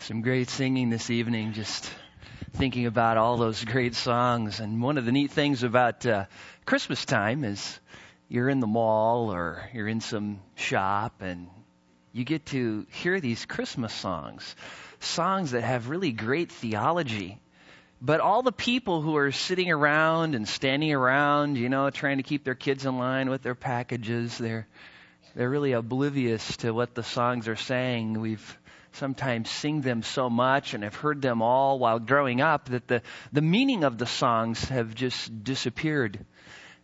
Some great singing this evening, just thinking about all those great songs. And one of the neat things about uh, Christmas time is you're in the mall or you're in some shop and you get to hear these Christmas songs, songs that have really great theology. But all the people who are sitting around and standing around, you know, trying to keep their kids in line with their packages, they're they're really oblivious to what the songs are saying. We've sometimes sing them so much and have heard them all while growing up that the, the meaning of the songs have just disappeared.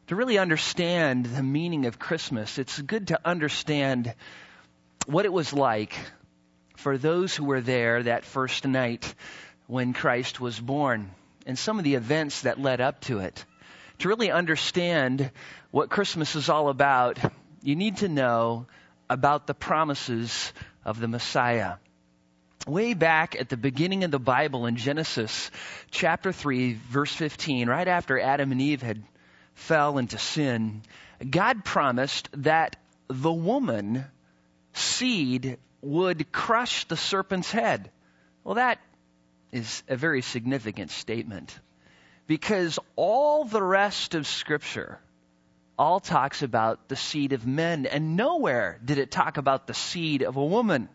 To really understand the meaning of Christmas, it's good to understand what it was like for those who were there that first night when Christ was born and some of the events that led up to it. To really understand what Christmas is all about, you need to know about the promises of the Messiah way back at the beginning of the Bible in Genesis chapter 3, verse 15, right after Adam and Eve had fell into sin, God promised that the woman seed would crush the serpent's head. Well, that is a very significant statement because all the rest of Scripture all talks about the seed of men, and nowhere did it talk about the seed of a woman.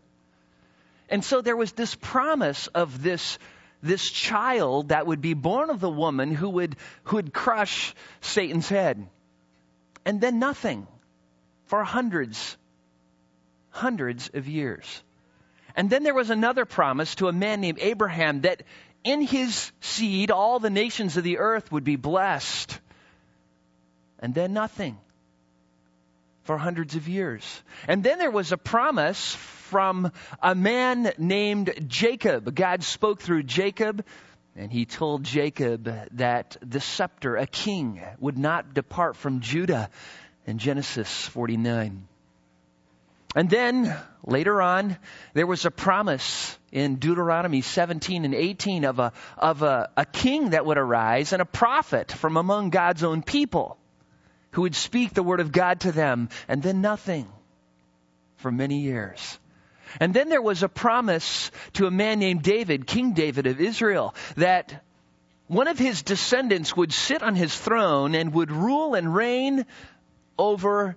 And so there was this promise of this, this child that would be born of the woman who would, who would crush Satan's head. And then nothing for hundreds, hundreds of years. And then there was another promise to a man named Abraham that in his seed all the nations of the earth would be blessed. And then nothing for hundreds of years. And then there was a promise from a man named Jacob. God spoke through Jacob, and he told Jacob that the scepter, a king, would not depart from Judah in Genesis 49. And then later on, there was a promise in Deuteronomy 17 and 18 of a, of a, a king that would arise and a prophet from among God's own people who would speak the word of God to them, and then nothing for many years. And then there was a promise to a man named David, King David of Israel, that one of his descendants would sit on his throne and would rule and reign over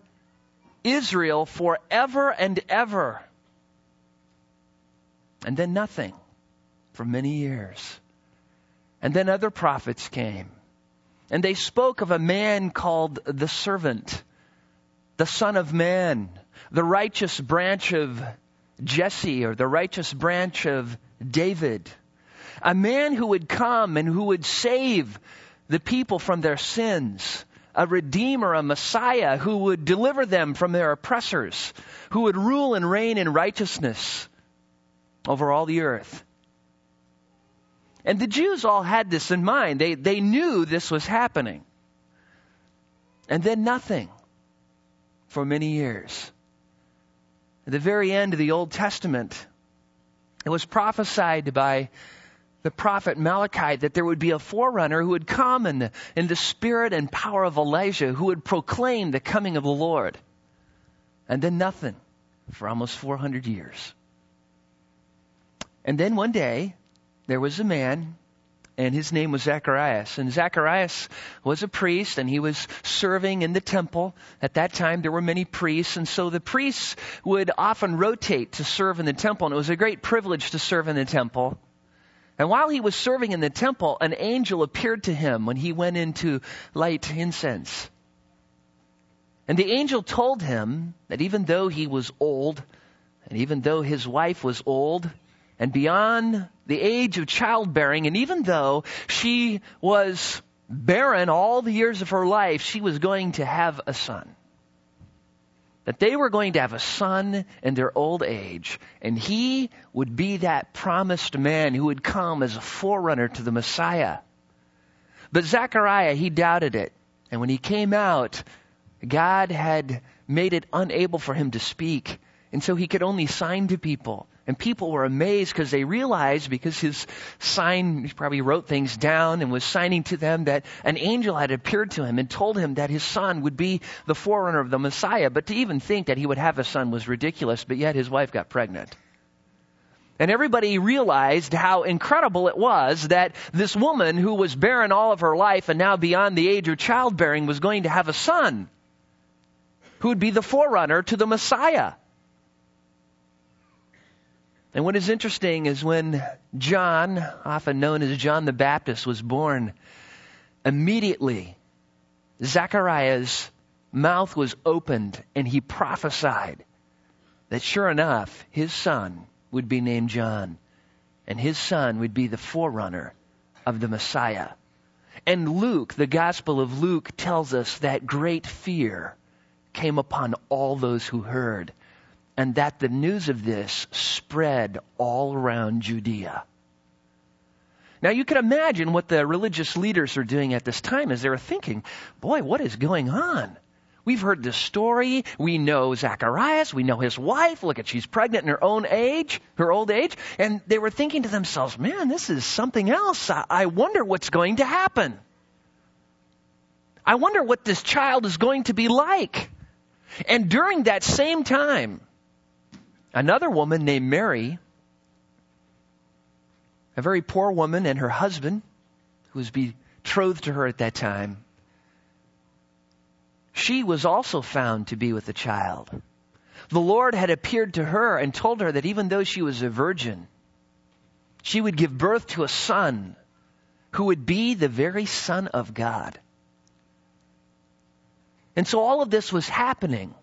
Israel forever and ever. And then nothing for many years. And then other prophets came. And they spoke of a man called the servant, the son of man, the righteous branch of Jesse or the righteous branch of David. A man who would come and who would save the people from their sins. A redeemer, a messiah who would deliver them from their oppressors, who would rule and reign in righteousness over all the earth. And the Jews all had this in mind. They, they knew this was happening. And then nothing for many years. At the very end of the Old Testament, it was prophesied by the prophet Malachi that there would be a forerunner who would come in the, in the spirit and power of Elijah, who would proclaim the coming of the Lord. And then nothing for almost 400 years. And then one day, there was a man and his name was Zacharias. And Zacharias was a priest and he was serving in the temple. At that time there were many priests and so the priests would often rotate to serve in the temple and it was a great privilege to serve in the temple. And while he was serving in the temple, an angel appeared to him when he went in to light incense. And the angel told him that even though he was old, and even though his wife was old, and beyond the age of childbearing, and even though she was barren all the years of her life, she was going to have a son. That they were going to have a son in their old age, and he would be that promised man who would come as a forerunner to the Messiah. But Zechariah, he doubted it. And when he came out, God had made it unable for him to speak. And so he could only sign to people. And people were amazed because they realized, because his sign, he probably wrote things down and was signing to them that an angel had appeared to him and told him that his son would be the forerunner of the Messiah. But to even think that he would have a son was ridiculous, but yet his wife got pregnant. And everybody realized how incredible it was that this woman who was barren all of her life and now beyond the age of childbearing was going to have a son who would be the forerunner to the Messiah. And what is interesting is when John, often known as John the Baptist, was born, immediately Zechariah's mouth was opened and he prophesied that sure enough, his son would be named John, and his son would be the forerunner of the Messiah. And Luke, the Gospel of Luke, tells us that great fear came upon all those who heard, and that the news of this spread all around Judea. Now you can imagine what the religious leaders are doing at this time as they're thinking, boy, what is going on? We've heard this story. We know Zacharias. We know his wife. Look at, she's pregnant in her own age, her old age. And they were thinking to themselves, man, this is something else. I wonder what's going to happen. I wonder what this child is going to be like. And during that same time, another woman named Mary, a very poor woman, and her husband, who was betrothed to her at that time, she was also found to be with a child. The Lord had appeared to her and told her that even though she was a virgin, she would give birth to a son who would be the very Son of God. And so all of this was happening.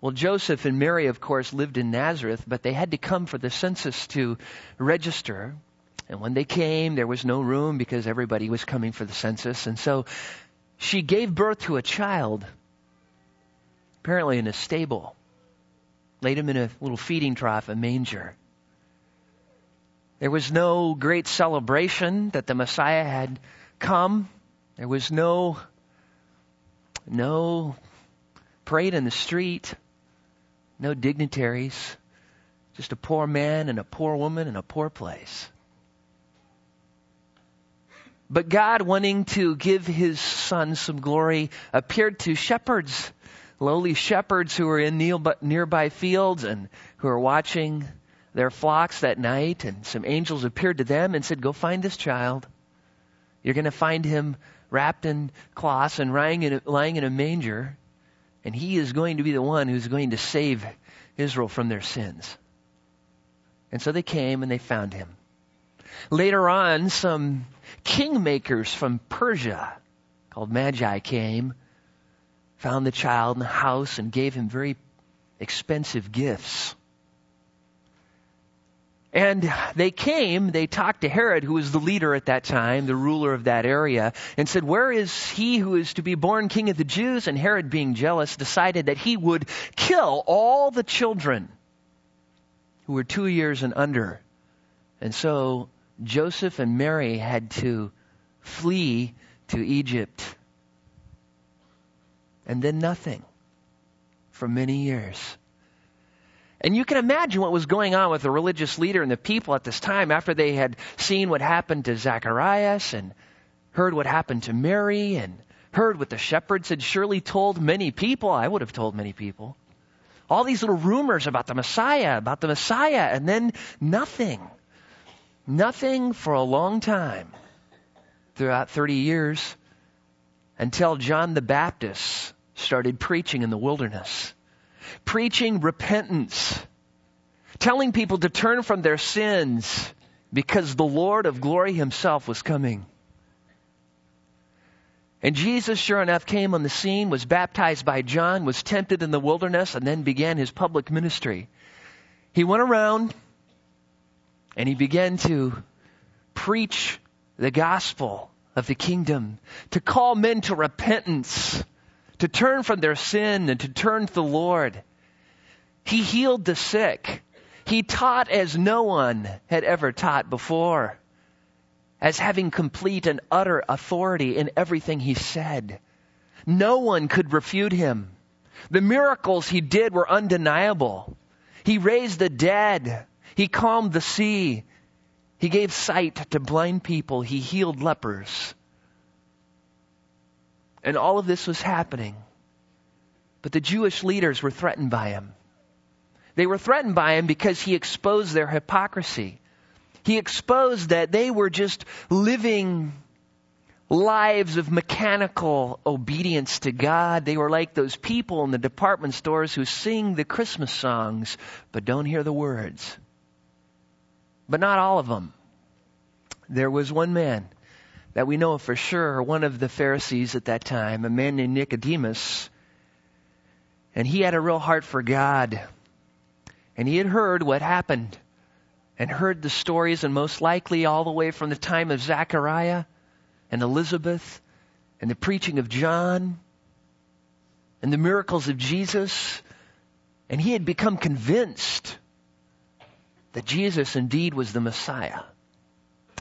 Well, Joseph and Mary, of course, lived in Nazareth, but they had to come for the census to register. And when they came, there was no room because everybody was coming for the census. And so she gave birth to a child, apparently in a stable, laid him in a little feeding trough, a manger. There was no great celebration that the Messiah had come. There was no, no parade in the street, no dignitaries, just a poor man and a poor woman in a poor place. But God, wanting to give his son some glory, appeared to shepherds, lowly shepherds who were in nearby fields and who were watching their flocks that night. And some angels appeared to them and said, Go find this child. You're going to find him wrapped in cloths and lying in, a, lying in a manger. And he is going to be the one who's going to save Israel from their sins. And so they came and they found him. Later on, some kingmakers from Persia called Magi came, found the child in the house, and gave him very expensive gifts. And they came, they talked to Herod, who was the leader at that time, the ruler of that area, and said, Where is he who is to be born king of the Jews? And Herod, being jealous, decided that he would kill all the children who were two years and under. And so Joseph and Mary had to flee to Egypt. And then nothing for many years. And you can imagine what was going on with the religious leader and the people at this time after they had seen what happened to Zacharias and heard what happened to Mary and heard what the shepherds had surely told many people. I would have told many people. All these little rumors about the Messiah, about the Messiah, and then nothing. Nothing for a long time, throughout 30 years, until John the Baptist started preaching in the wilderness. Preaching repentance, telling people to turn from their sins because the Lord of glory himself was coming. And Jesus, sure enough, came on the scene, was baptized by John, was tempted in the wilderness, and then began his public ministry. He went around and he began to preach the gospel of the kingdom, to call men to repentance, to turn from their sin and to turn to the Lord. He healed the sick. He taught as no one had ever taught before, as having complete and utter authority in everything he said. No one could refute him. The miracles he did were undeniable. He raised the dead. He calmed the sea. He gave sight to blind people. He healed lepers. And all of this was happening. But the Jewish leaders were threatened by him. They were threatened by him because he exposed their hypocrisy. He exposed that they were just living lives of mechanical obedience to God. They were like those people in the department stores who sing the Christmas songs but don't hear the words. But not all of them. There was one man that we know for sure, one of the Pharisees at that time, a man named Nicodemus, and he had a real heart for God. And he had heard what happened and heard the stories, and most likely all the way from the time of Zechariah and Elizabeth and the preaching of John and the miracles of Jesus. And he had become convinced that Jesus indeed was the Messiah.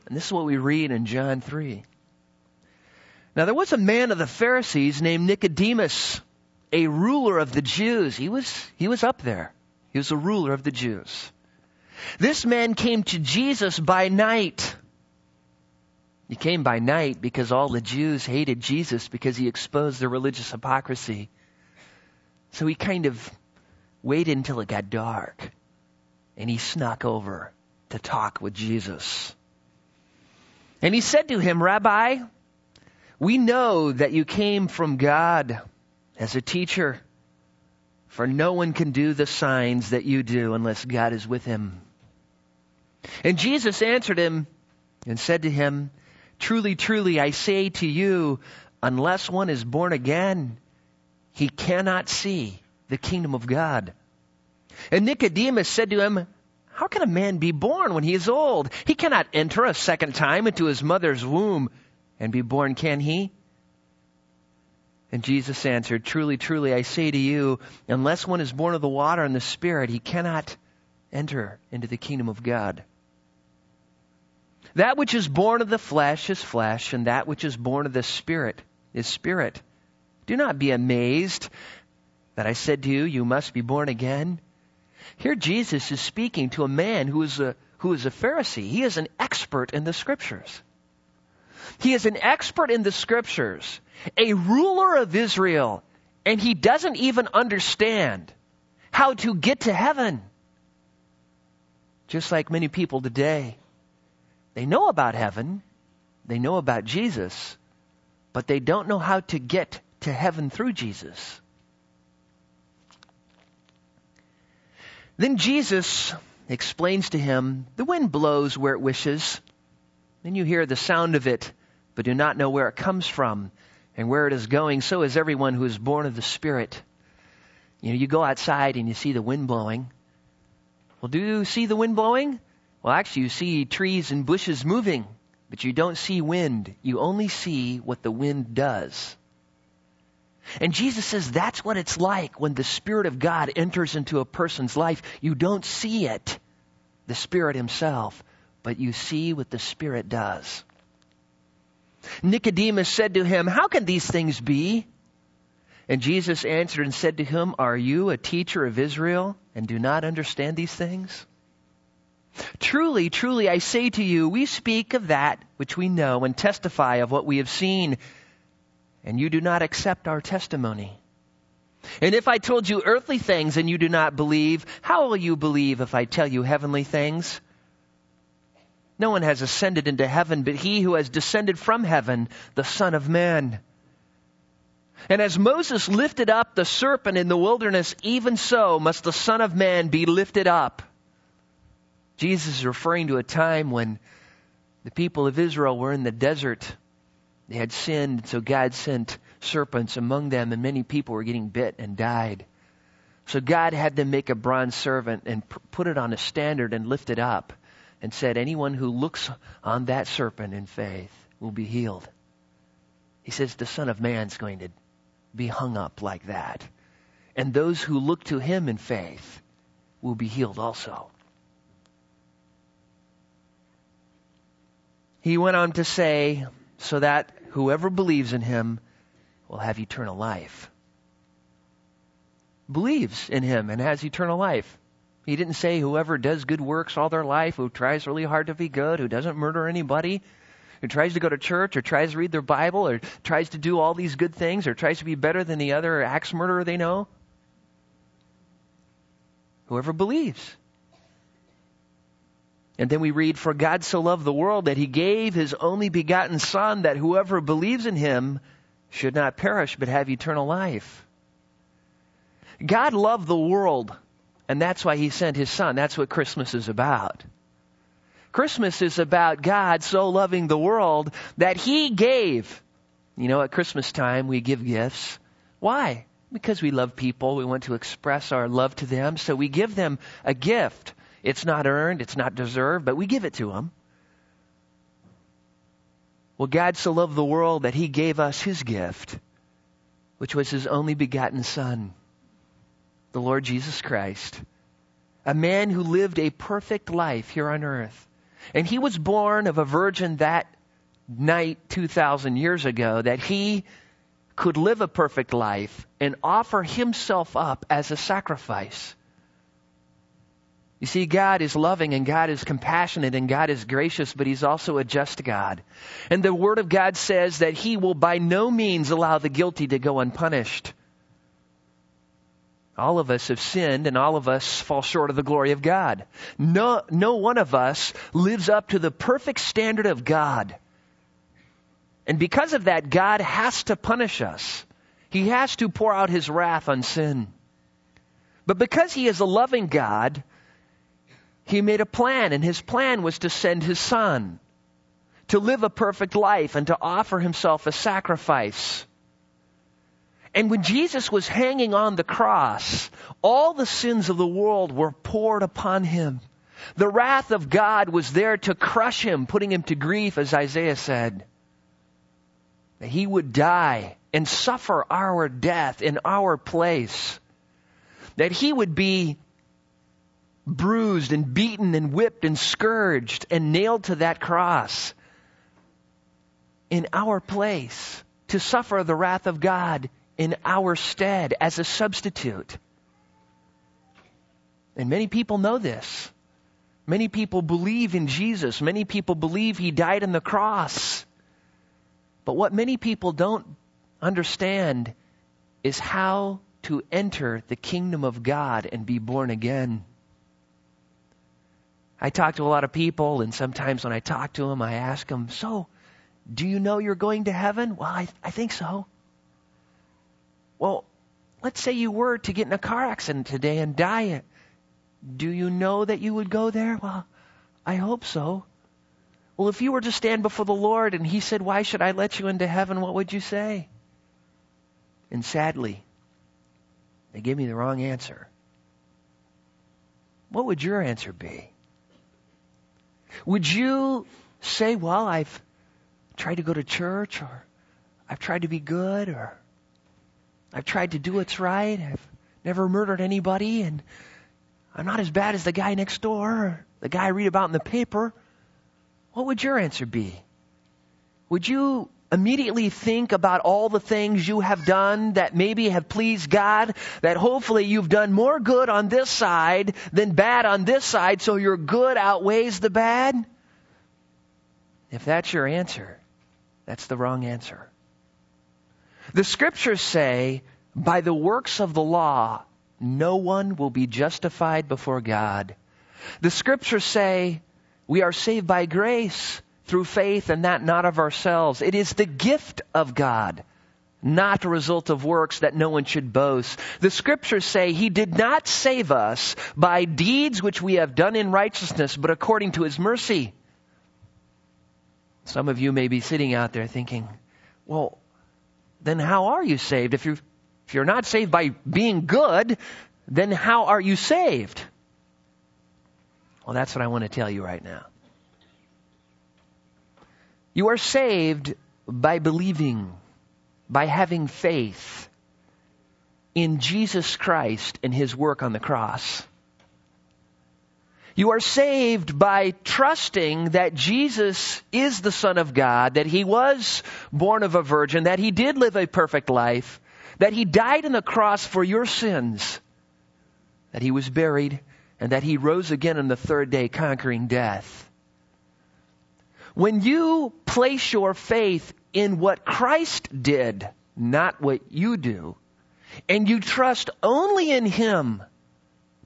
And this is what we read in John 3. Now there was a man of the Pharisees named Nicodemus, a ruler of the Jews. He was, he was up there. He was a ruler of the Jews. This man came to Jesus by night he came by night because all the Jews hated Jesus because he exposed their religious hypocrisy. So he kind of waited until it got dark and he snuck over to talk with Jesus. And he said to him, Rabbi, we know that you came from God as a teacher, for no one can do the signs that you do unless God is with him. And Jesus answered him and said to him, Truly, truly, I say to you, unless one is born again, he cannot see the kingdom of God. And Nicodemus said to him, How can a man be born when he is old? He cannot enter a second time into his mother's womb and be born, can he? And Jesus answered, Truly, truly, I say to you, unless one is born of the water and the Spirit, he cannot enter into the kingdom of God. That which is born of the flesh is flesh, and that which is born of the Spirit is spirit. Do not be amazed that I said to you, you must be born again. Here Jesus is speaking to a man who is a, who is a Pharisee. He is an expert in the scriptures. He is an expert in the scriptures, a ruler of Israel, and he doesn't even understand how to get to heaven. Just like many people today. They know about heaven, they know about Jesus, but they don't know how to get to heaven through Jesus. Then Jesus explains to him, the wind blows where it wishes. Then you hear the sound of it, but do not know where it comes from and where it is going. So is everyone who is born of the Spirit. You know, you go outside and you see the wind blowing. Well, do you see the wind blowing? Well, actually, you see trees and bushes moving, but you don't see wind. You only see what the wind does. And Jesus says that's what it's like when the Spirit of God enters into a person's life. You don't see it, the Spirit Himself, but you see what the Spirit does. Nicodemus said to him, How can these things be? And Jesus answered and said to him, Are you a teacher of Israel and do not understand these things? Truly, truly, I say to you, we speak of that which we know and testify of what we have seen, and you do not accept our testimony. And if I told you earthly things and you do not believe, how will you believe if I tell you heavenly things? No one has ascended into heaven but he who has descended from heaven, the Son of Man. And as Moses lifted up the serpent in the wilderness, even so must the Son of Man be lifted up Jesus is referring to a time when the people of Israel were in the desert. They had sinned, so God sent serpents among them, and many people were getting bit and died. So God had them make a bronze serpent and put it on a standard and lift it up and said, Anyone who looks on that serpent in faith will be healed. He says, The Son of Man's going to be hung up like that. And those who look to him in faith will be healed also. He went on to say, so that whoever believes in him will have eternal life. Believes in him and has eternal life. He didn't say whoever does good works all their life, who tries really hard to be good, who doesn't murder anybody, who tries to go to church or tries to read their Bible or tries to do all these good things or tries to be better than the other axe murderer they know. Whoever believes. And then we read, For God so loved the world that he gave his only begotten Son, that whoever believes in him should not perish, but have eternal life. God loved the world, and that's why he sent his Son. That's what Christmas is about. Christmas is about God so loving the world that he gave. You know, at Christmas time, we give gifts. Why? Because we love people. We want to express our love to them. So we give them a gift. It's not earned, it's not deserved, but we give it to them. Well, God so loved the world that he gave us his gift, which was his only begotten Son, the Lord Jesus Christ, a man who lived a perfect life here on earth. And he was born of a virgin that night 2,000 years ago, that he could live a perfect life and offer himself up as a sacrifice you see, God is loving and God is compassionate and God is gracious, but He's also a just God. And the Word of God says that He will by no means allow the guilty to go unpunished. All of us have sinned and all of us fall short of the glory of God. No, no one of us lives up to the perfect standard of God. And because of that, God has to punish us. He has to pour out His wrath on sin. But because He is a loving God, he made a plan, and his plan was to send his son to live a perfect life and to offer himself a sacrifice. And when Jesus was hanging on the cross, all the sins of the world were poured upon him. The wrath of God was there to crush him, putting him to grief, as Isaiah said. That he would die and suffer our death in our place. That he would be bruised and beaten and whipped and scourged and nailed to that cross in our place to suffer the wrath of God in our stead as a substitute. And many people know this. Many people believe in Jesus. Many people believe he died on the cross. But what many people don't understand is how to enter the kingdom of God and be born again. I talk to a lot of people, and sometimes when I talk to them, I ask them, So, do you know you're going to heaven? Well, I, I think so. Well, let's say you were to get in a car accident today and die. Do you know that you would go there? Well, I hope so. Well, if you were to stand before the Lord and He said, Why should I let you into heaven? What would you say? And sadly, they gave me the wrong answer. What would your answer be? Would you say, well, I've tried to go to church or I've tried to be good or I've tried to do what's right. I've never murdered anybody and I'm not as bad as the guy next door or the guy I read about in the paper. What would your answer be? Would you immediately think about all the things you have done that maybe have pleased God, that hopefully you've done more good on this side than bad on this side, so your good outweighs the bad? If that's your answer, that's the wrong answer. The scriptures say, by the works of the law, no one will be justified before God. The scriptures say, we are saved by grace through faith and that not of ourselves. It is the gift of God, not a result of works that no one should boast. The scriptures say he did not save us by deeds which we have done in righteousness, but according to his mercy. Some of you may be sitting out there thinking, well, then how are you saved? If you're, if you're not saved by being good, then how are you saved? Well, that's what I want to tell you right now. You are saved by believing, by having faith in Jesus Christ and His work on the cross. You are saved by trusting that Jesus is the Son of God, that He was born of a virgin, that He did live a perfect life, that He died on the cross for your sins, that He was buried, and that He rose again on the third day, conquering death. When you place your faith in what Christ did, not what you do, and you trust only in Him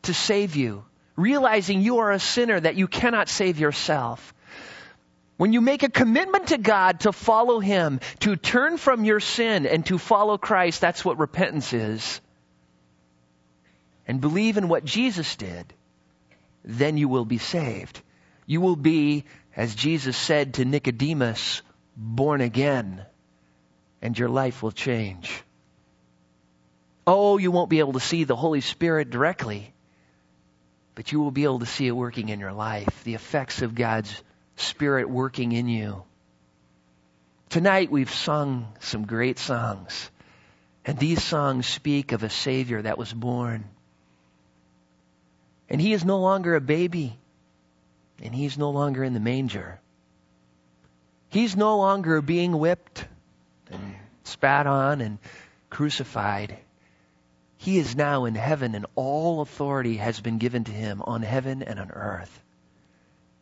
to save you, realizing you are a sinner that you cannot save yourself. When you make a commitment to God to follow Him, to turn from your sin and to follow Christ, that's what repentance is. And believe in what Jesus did, then you will be saved. You will be, as Jesus said to Nicodemus, born again, and your life will change. Oh, you won't be able to see the Holy Spirit directly, but you will be able to see it working in your life, the effects of God's Spirit working in you. Tonight we've sung some great songs, and these songs speak of a Savior that was born. And He is no longer a baby, and He's no longer in the manger. He's no longer being whipped and spat on and crucified. He is now in heaven, and all authority has been given to Him on heaven and on earth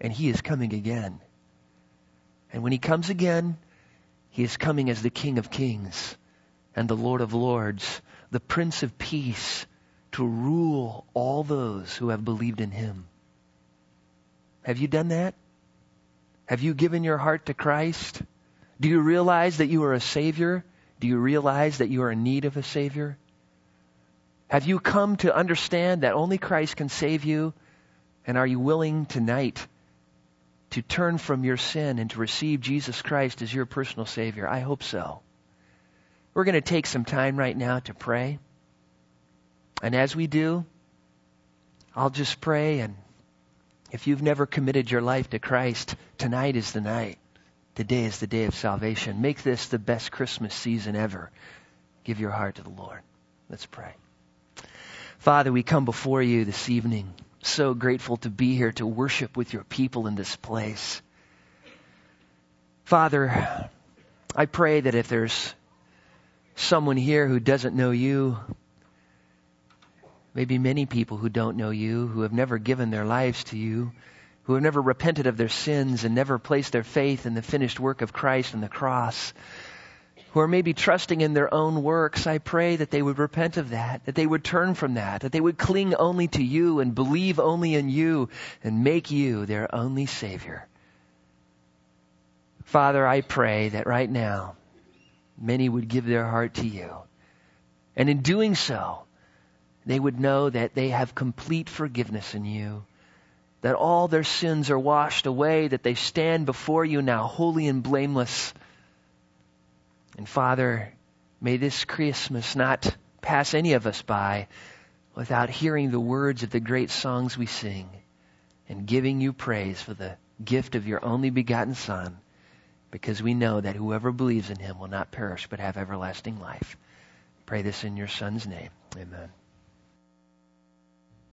and he is coming again. And when he comes again, he is coming as the King of Kings and the Lord of Lords, the Prince of Peace, to rule all those who have believed in him. Have you done that? Have you given your heart to Christ? Do you realize that you are a Savior? Do you realize that you are in need of a Savior? Have you come to understand that only Christ can save you? And are you willing tonight to turn from your sin and to receive Jesus Christ as your personal Savior? I hope so. We're going to take some time right now to pray. And as we do, I'll just pray. And if you've never committed your life to Christ, tonight is the night. Today is the day of salvation. Make this the best Christmas season ever. Give your heart to the Lord. Let's pray. Father, we come before you this evening so grateful to be here to worship with your people in this place. Father, I pray that if there's someone here who doesn't know you, maybe many people who don't know you, who have never given their lives to you, who have never repented of their sins and never placed their faith in the finished work of Christ on the cross, who are maybe trusting in their own works, I pray that they would repent of that, that they would turn from that, that they would cling only to you and believe only in you and make you their only Savior. Father, I pray that right now many would give their heart to you. And in doing so, they would know that they have complete forgiveness in you, that all their sins are washed away, that they stand before you now holy and blameless and Father, may this Christmas not pass any of us by without hearing the words of the great songs we sing and giving you praise for the gift of your only begotten Son, because we know that whoever believes in him will not perish but have everlasting life. Pray this in your Son's name. Amen.